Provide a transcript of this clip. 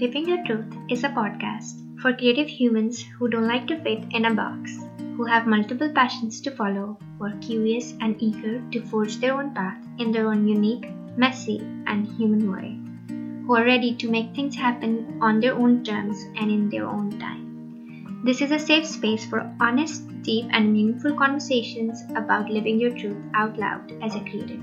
Living Your Truth is a podcast for creative humans who don't like to fit in a box, who have multiple passions to follow, who are curious and eager to forge their own path in their own unique, messy, and human way, who are ready to make things happen on their own terms and in their own time. This is a safe space for honest, deep, and meaningful conversations about living your truth out loud as a creative.